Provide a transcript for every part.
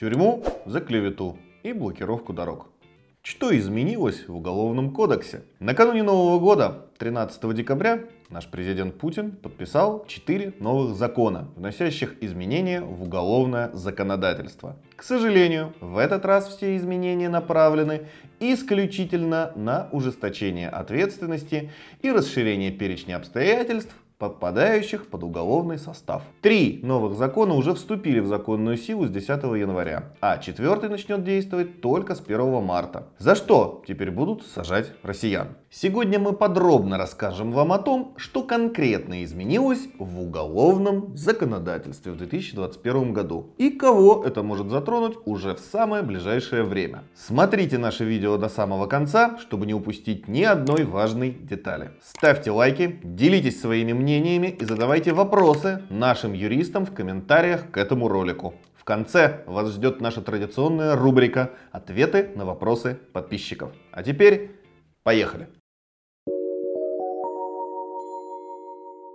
тюрьму за клевету и блокировку дорог. Что изменилось в Уголовном кодексе? Накануне Нового года, 13 декабря, наш президент Путин подписал 4 новых закона, вносящих изменения в уголовное законодательство. К сожалению, в этот раз все изменения направлены исключительно на ужесточение ответственности и расширение перечня обстоятельств, подпадающих под уголовный состав. Три новых закона уже вступили в законную силу с 10 января, а четвертый начнет действовать только с 1 марта. За что теперь будут сажать россиян? Сегодня мы подробно расскажем вам о том, что конкретно изменилось в уголовном законодательстве в 2021 году и кого это может затронуть уже в самое ближайшее время. Смотрите наше видео до самого конца, чтобы не упустить ни одной важной детали. Ставьте лайки, делитесь своими мнениями и задавайте вопросы нашим юристам в комментариях к этому ролику. В конце вас ждет наша традиционная рубрика «Ответы на вопросы подписчиков». А теперь поехали!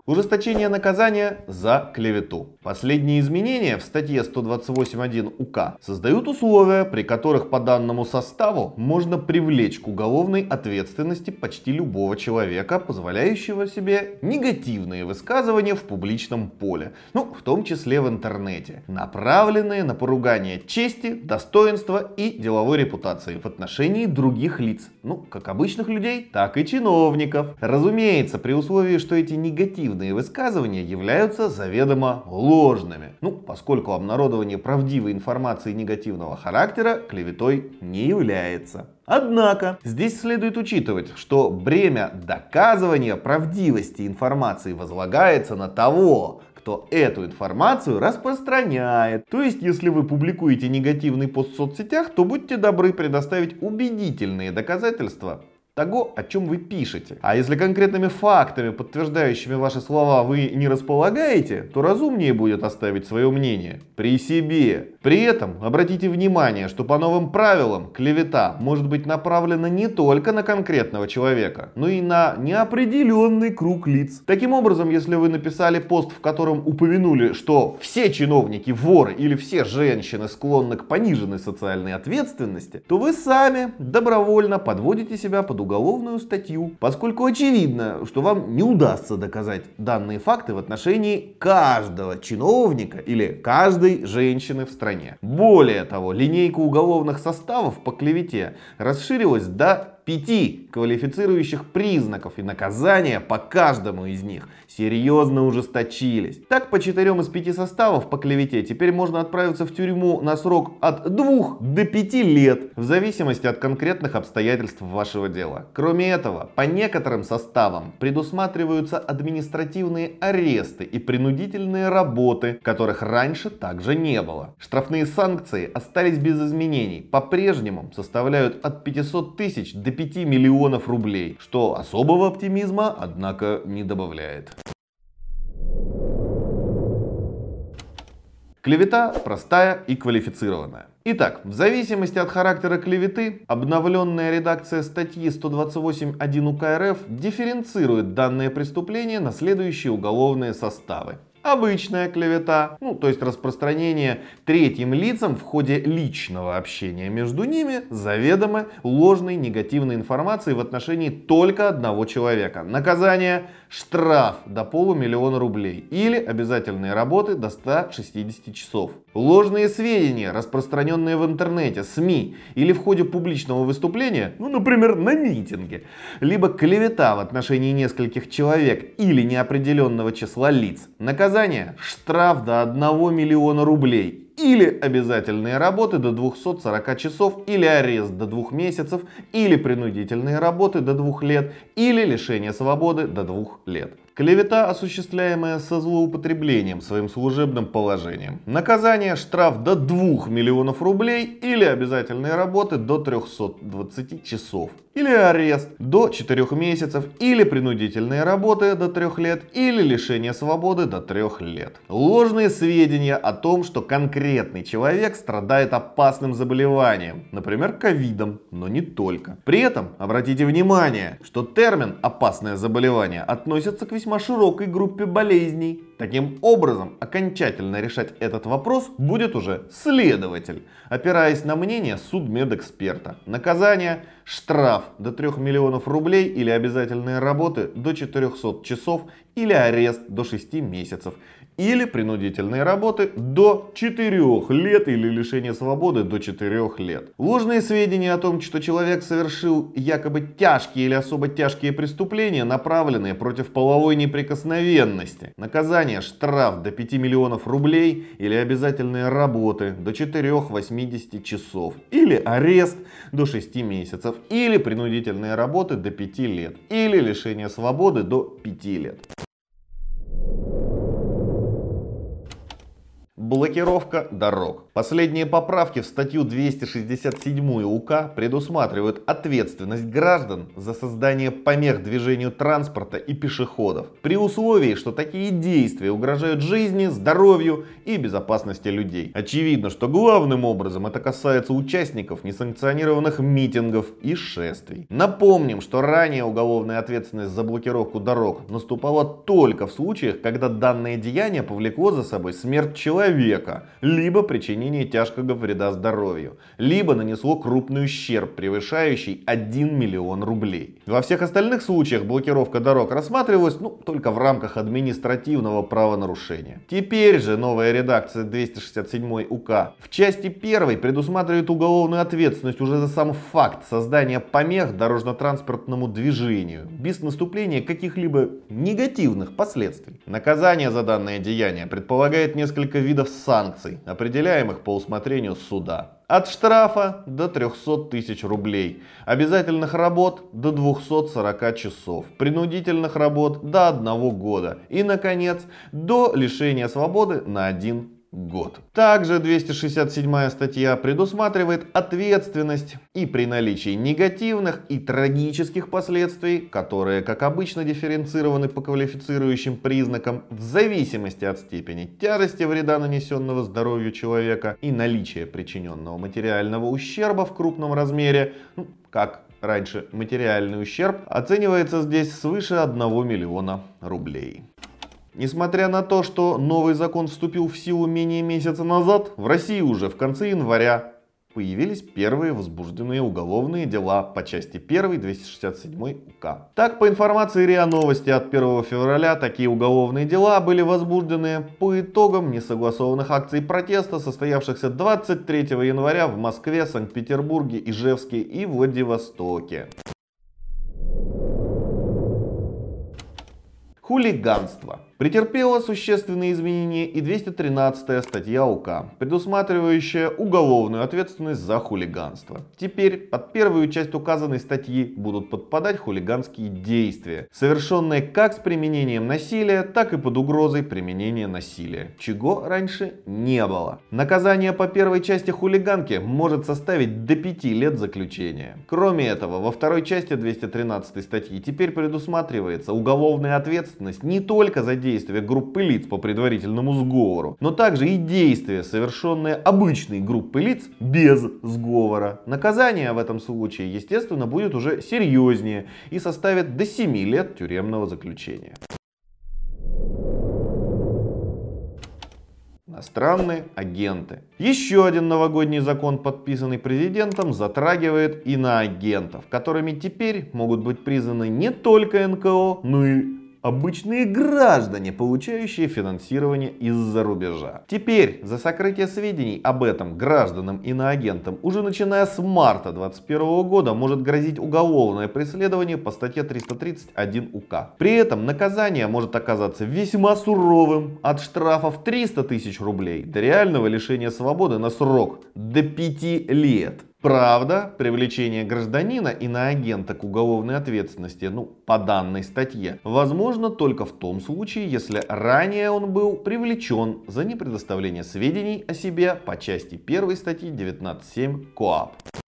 Ужесточение наказания за клевету. Последние изменения в статье 128.1 УК создают условия, при которых по данному составу можно привлечь к уголовной ответственности почти любого человека, позволяющего себе негативные высказывания в публичном поле, ну, в том числе в интернете, направленные на поругание чести, достоинства и деловой репутации в отношении других лиц, ну, как обычных людей, так и чиновников. Разумеется, при условии, что эти негативные негативные высказывания являются заведомо ложными. Ну, поскольку обнародование правдивой информации негативного характера клеветой не является. Однако, здесь следует учитывать, что бремя доказывания правдивости информации возлагается на того, кто эту информацию распространяет. То есть, если вы публикуете негативный пост в соцсетях, то будьте добры предоставить убедительные доказательства того, о чем вы пишете. А если конкретными фактами, подтверждающими ваши слова, вы не располагаете, то разумнее будет оставить свое мнение при себе. При этом обратите внимание, что по новым правилам клевета может быть направлена не только на конкретного человека, но и на неопределенный круг лиц. Таким образом, если вы написали пост, в котором упомянули, что все чиновники воры или все женщины склонны к пониженной социальной ответственности, то вы сами добровольно подводите себя под уголовную статью, поскольку очевидно, что вам не удастся доказать данные факты в отношении каждого чиновника или каждой женщины в стране. Более того, линейка уголовных составов по клевете расширилась до пяти квалифицирующих признаков и наказания по каждому из них серьезно ужесточились. Так по четырем из пяти составов по клевете теперь можно отправиться в тюрьму на срок от двух до пяти лет в зависимости от конкретных обстоятельств вашего дела. Кроме этого, по некоторым составам предусматриваются административные аресты и принудительные работы, которых раньше также не было. Штрафные санкции остались без изменений, по-прежнему составляют от 500 тысяч до 5 миллионов рублей, что особого оптимизма, однако, не добавляет. Клевета простая и квалифицированная. Итак, в зависимости от характера клеветы, обновленная редакция статьи 128.1 УК РФ дифференцирует данное преступление на следующие уголовные составы обычная клевета, ну то есть распространение третьим лицам в ходе личного общения между ними заведомо ложной негативной информации в отношении только одного человека. Наказание штраф до полумиллиона рублей или обязательные работы до 160 часов. Ложные сведения, распространенные в интернете, СМИ или в ходе публичного выступления, ну, например, на митинге, либо клевета в отношении нескольких человек или неопределенного числа лиц. Наказание штраф до 1 миллиона рублей или обязательные работы до 240 часов, или арест до 2 месяцев, или принудительные работы до 2 лет, или лишение свободы до 2 лет. Клевета, осуществляемая со злоупотреблением своим служебным положением. Наказание штраф до 2 миллионов рублей или обязательные работы до 320 часов. Или арест до 4 месяцев, или принудительные работы до 3 лет, или лишение свободы до 3 лет. Ложные сведения о том, что конкретный человек страдает опасным заболеванием, например, ковидом, но не только. При этом обратите внимание, что термин «опасное заболевание» относится к весьма широкой группе болезней. Таким образом, окончательно решать этот вопрос будет уже следователь, опираясь на мнение судмедэксперта. Наказание – штраф до 3 миллионов рублей или обязательные работы до 400 часов или арест до 6 месяцев или принудительные работы до 4 лет или лишение свободы до 4 лет. Ложные сведения о том, что человек совершил якобы тяжкие или особо тяжкие преступления, направленные против половой неприкосновенности. Наказание штраф до 5 миллионов рублей или обязательные работы до 4-80 часов или арест до 6 месяцев или принудительные работы до 5 лет или лишение свободы до 5 лет. Блокировка дорог. Последние поправки в статью 267 УК предусматривают ответственность граждан за создание помех движению транспорта и пешеходов, при условии, что такие действия угрожают жизни, здоровью и безопасности людей. Очевидно, что главным образом это касается участников несанкционированных митингов и шествий. Напомним, что ранее уголовная ответственность за блокировку дорог наступала только в случаях, когда данное деяние повлекло за собой смерть человека, либо причинение причинение тяжкого вреда здоровью, либо нанесло крупный ущерб, превышающий 1 миллион рублей. Во всех остальных случаях блокировка дорог рассматривалась ну, только в рамках административного правонарушения. Теперь же новая редакция 267 УК в части 1 предусматривает уголовную ответственность уже за сам факт создания помех дорожно-транспортному движению, без наступления каких-либо негативных последствий. Наказание за данное деяние предполагает несколько видов санкций, определяемых по усмотрению суда. От штрафа до 300 тысяч рублей, обязательных работ до 240 часов, принудительных работ до 1 года и, наконец, до лишения свободы на 1 год. Также 267 статья предусматривает ответственность и при наличии негативных и трагических последствий, которые, как обычно, дифференцированы по квалифицирующим признакам в зависимости от степени тяжести вреда, нанесенного здоровью человека и наличия причиненного материального ущерба в крупном размере, ну, как раньше материальный ущерб, оценивается здесь свыше 1 миллиона рублей. Несмотря на то, что новый закон вступил в силу менее месяца назад, в России уже в конце января появились первые возбужденные уголовные дела по части 1 267 УК. Так, по информации РИА Новости от 1 февраля, такие уголовные дела были возбуждены по итогам несогласованных акций протеста, состоявшихся 23 января в Москве, Санкт-Петербурге, Ижевске и Владивостоке. Хулиганство. Претерпела существенные изменения и 213 статья УК, предусматривающая уголовную ответственность за хулиганство. Теперь под первую часть указанной статьи будут подпадать хулиганские действия, совершенные как с применением насилия, так и под угрозой применения насилия, чего раньше не было. Наказание по первой части хулиганки может составить до 5 лет заключения. Кроме этого, во второй части 213 статьи теперь предусматривается уголовная ответственность не только за действия группы лиц по предварительному сговору, но также и действия, совершенные обычной группой лиц без сговора. Наказание в этом случае, естественно, будет уже серьезнее и составит до 7 лет тюремного заключения. Иностранные агенты. Еще один новогодний закон, подписанный президентом, затрагивает иноагентов, которыми теперь могут быть признаны не только НКО, но и обычные граждане, получающие финансирование из-за рубежа. Теперь за сокрытие сведений об этом гражданам и иноагентам уже начиная с марта 2021 года может грозить уголовное преследование по статье 331 УК. При этом наказание может оказаться весьма суровым от штрафов 300 тысяч рублей до реального лишения свободы на срок до 5 лет. Правда, привлечение гражданина и на агента к уголовной ответственности, ну, по данной статье, возможно только в том случае, если ранее он был привлечен за непредоставление сведений о себе по части 1 статьи 19.7 КОАП.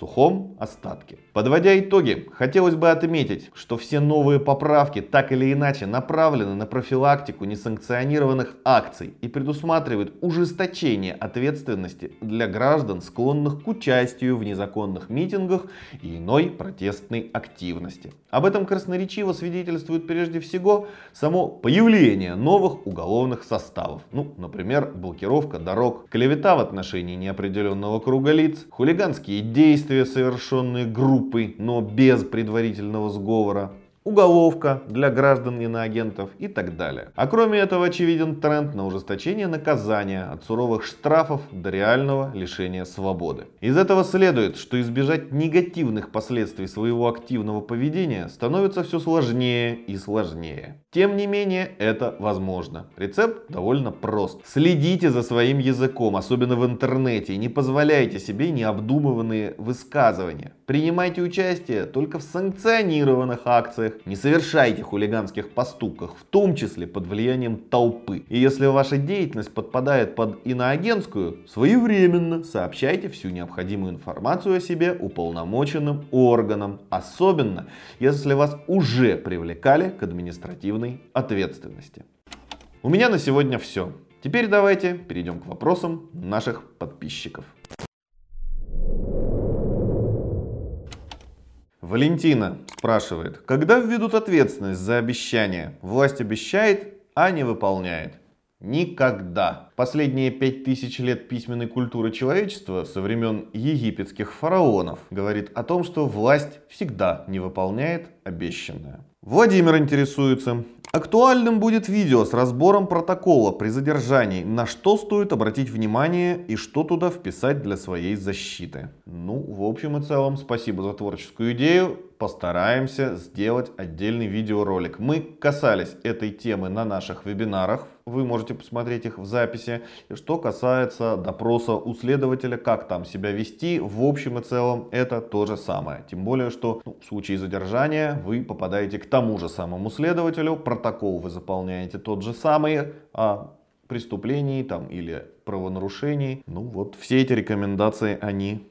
Сухом остатке. Подводя итоги, хотелось бы отметить, что все новые поправки так или иначе направлены на профилактику несанкционированных акций и предусматривают ужесточение ответственности для граждан, склонных к участию в незаконных митингах и иной протестной активности. Об этом красноречиво свидетельствует прежде всего само появление новых уголовных составов. Ну, например, блокировка дорог, клевета в отношении неопределенного круга лиц, хулиганские действия, совершенные группой, но без предварительного сговора, уголовка для граждан иноагентов и так далее. А кроме этого очевиден тренд на ужесточение наказания от суровых штрафов до реального лишения свободы. Из этого следует, что избежать негативных последствий своего активного поведения становится все сложнее и сложнее. Тем не менее, это возможно. Рецепт довольно прост. Следите за своим языком, особенно в интернете, и не позволяйте себе необдуманные высказывания. Принимайте участие только в санкционированных акциях акциях, не совершайте хулиганских поступков, в том числе под влиянием толпы. И если ваша деятельность подпадает под иноагентскую, своевременно сообщайте всю необходимую информацию о себе уполномоченным органам, особенно если вас уже привлекали к административной ответственности. У меня на сегодня все. Теперь давайте перейдем к вопросам наших подписчиков. Валентина спрашивает, когда введут ответственность за обещание? Власть обещает, а не выполняет. Никогда. Последние пять тысяч лет письменной культуры человечества со времен египетских фараонов говорит о том, что власть всегда не выполняет обещанное. Владимир интересуется, Актуальным будет видео с разбором протокола при задержании, на что стоит обратить внимание и что туда вписать для своей защиты. Ну, в общем и целом, спасибо за творческую идею. Постараемся сделать отдельный видеоролик. Мы касались этой темы на наших вебинарах. Вы можете посмотреть их в записи. Что касается допроса у следователя, как там себя вести, в общем и целом это то же самое. Тем более, что ну, в случае задержания вы попадаете к тому же самому следователю, протокол вы заполняете тот же самый, а преступлений там или правонарушений. Ну вот все эти рекомендации, они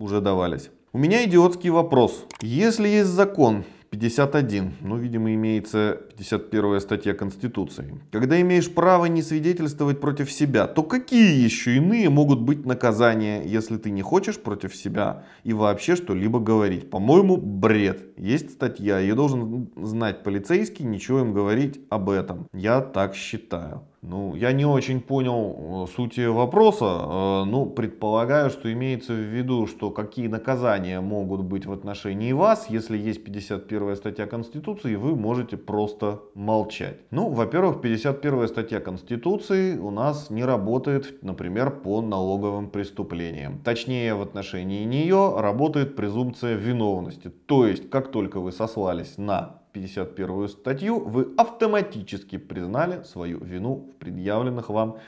уже давались. У меня идиотский вопрос. Если есть закон 51, ну, видимо, имеется 51 статья Конституции. Когда имеешь право не свидетельствовать против себя, то какие еще иные могут быть наказания, если ты не хочешь против себя и вообще что-либо говорить? По-моему, бред. Есть статья, ее должен знать полицейский, ничего им говорить об этом. Я так считаю. Ну, я не очень понял э, сути вопроса. Э, ну, предполагаю, что имеется в виду, что какие наказания могут быть в отношении вас, если есть 51 статья Конституции, вы можете просто молчать. Ну, во-первых, 51 статья Конституции у нас не работает, например, по налоговым преступлениям. Точнее, в отношении нее работает презумпция виновности. То есть, как только вы сослались на 51 статью, вы автоматически признали свою вину в предъявленных вам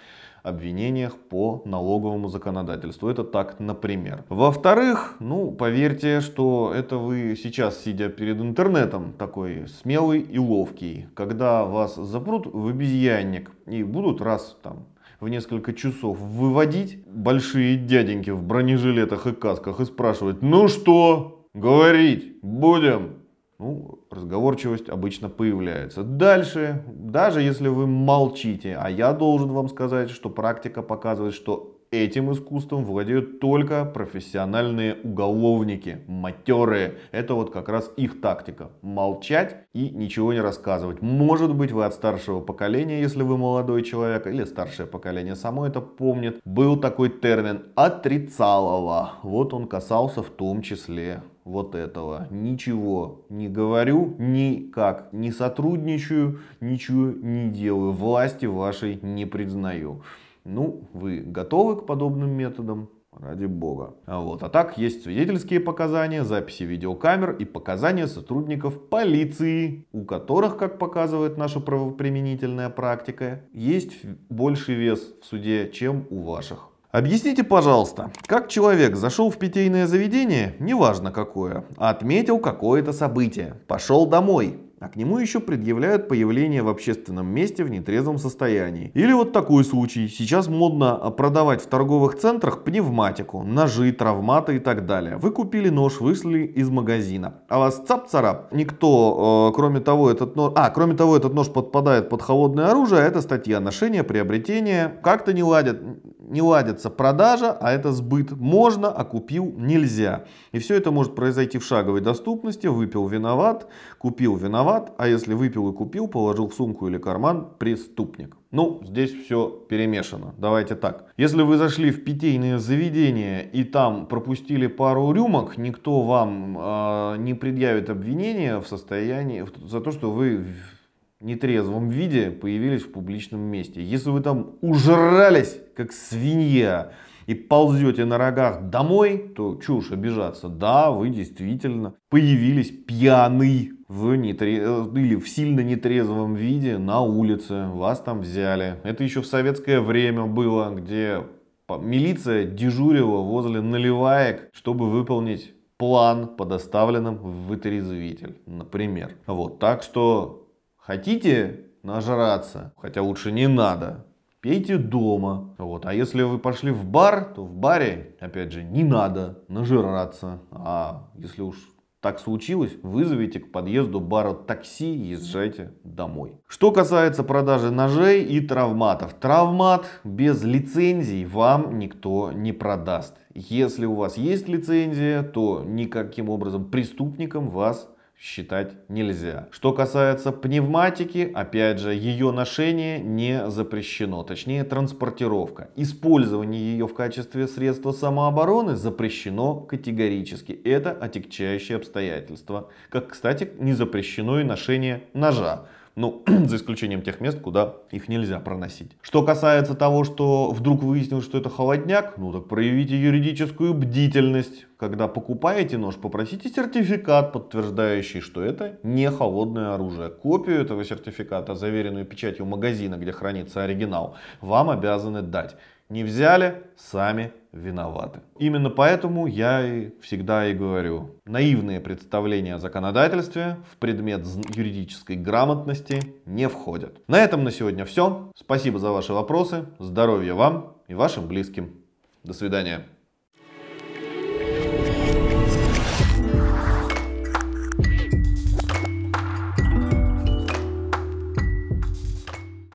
обвинениях по налоговому законодательству. Это так, например. Во-вторых, ну, поверьте, что это вы сейчас, сидя перед интернетом, такой смелый и ловкий, когда вас запрут в обезьянник и будут раз там в несколько часов выводить большие дяденьки в бронежилетах и касках и спрашивать, ну что, говорить будем? Ну, разговорчивость обычно появляется. Дальше, даже если вы молчите, а я должен вам сказать, что практика показывает, что этим искусством владеют только профессиональные уголовники, матерые. Это вот как раз их тактика. Молчать и ничего не рассказывать. Может быть вы от старшего поколения, если вы молодой человек, или старшее поколение само это помнит. Был такой термин отрицалово. Вот он касался в том числе вот этого. Ничего не говорю, никак не сотрудничаю, ничего не делаю. Власти вашей не признаю. Ну, вы готовы к подобным методам? Ради бога. А, вот. а так есть свидетельские показания, записи видеокамер и показания сотрудников полиции, у которых, как показывает наша правоприменительная практика, есть больший вес в суде, чем у ваших. Объясните, пожалуйста, как человек зашел в питейное заведение, неважно какое, отметил какое-то событие, пошел домой, а к нему еще предъявляют появление в общественном месте в нетрезвом состоянии. Или вот такой случай. Сейчас модно продавать в торговых центрах пневматику, ножи, травматы и так далее. Вы купили нож, вышли из магазина, а вас цап-царап. Никто, э, кроме того, этот нож... А, кроме того, этот нож подпадает под холодное оружие, а это статья ношения, приобретение. Как-то не ладят, не ладится продажа, а это сбыт. Можно, а купил нельзя. И все это может произойти в шаговой доступности. Выпил виноват, купил виноват, а если выпил и купил, положил в сумку или карман преступник. Ну, здесь все перемешано. Давайте так. Если вы зашли в питейное заведение и там пропустили пару рюмок, никто вам э, не предъявит обвинения в состоянии за то, что вы в нетрезвом виде появились в публичном месте. Если вы там ужрались, как свинья, и ползете на рогах домой, то чушь обижаться. Да, вы действительно появились пьяный в нетрез... или в сильно нетрезвом виде на улице. Вас там взяли. Это еще в советское время было, где милиция дежурила возле наливаек, чтобы выполнить план по доставленным в вытрезвитель, например. Вот, так что хотите нажраться, хотя лучше не надо, пейте дома. Вот. А если вы пошли в бар, то в баре, опять же, не надо нажираться. А если уж так случилось, вызовите к подъезду бара такси и езжайте домой. Что касается продажи ножей и травматов. Травмат без лицензии вам никто не продаст. Если у вас есть лицензия, то никаким образом преступником вас считать нельзя. Что касается пневматики, опять же, ее ношение не запрещено, точнее транспортировка. Использование ее в качестве средства самообороны запрещено категорически. Это отягчающее обстоятельство. Как, кстати, не запрещено и ношение ножа. Ну, за исключением тех мест, куда их нельзя проносить. Что касается того, что вдруг выяснилось, что это холодняк, ну так проявите юридическую бдительность. Когда покупаете нож, попросите сертификат, подтверждающий, что это не холодное оружие. Копию этого сертификата, заверенную печатью магазина, где хранится оригинал, вам обязаны дать. Не взяли, сами виноваты. Именно поэтому я и всегда и говорю, наивные представления о законодательстве в предмет юридической грамотности не входят. На этом на сегодня все. Спасибо за ваши вопросы. Здоровья вам и вашим близким. До свидания.